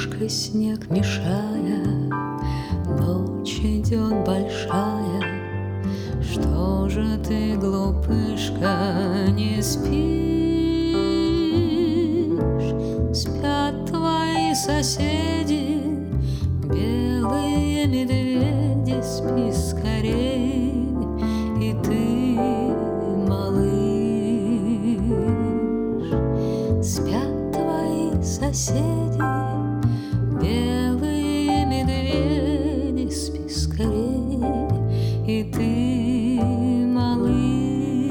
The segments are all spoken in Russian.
Тише снег мешая, Ночь идет большая, Что же ты, глупышка, не спишь? Спят твои соседи, Белые медведи, спи скорей, И ты, малыш, Спят твои соседи, И ты, малыш.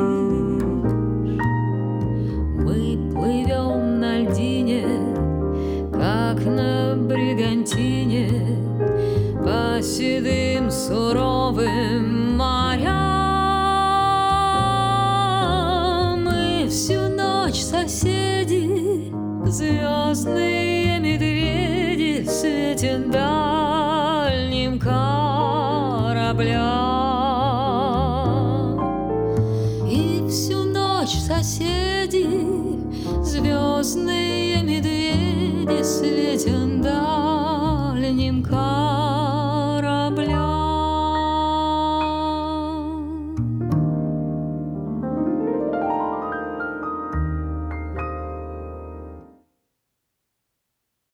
Мы плывем на льдине, Как на бригантине, По седым суровым морям. Мы всю ночь соседи, Звездные медведи Светят дальним кораблям. соседи, звездные медведи светят.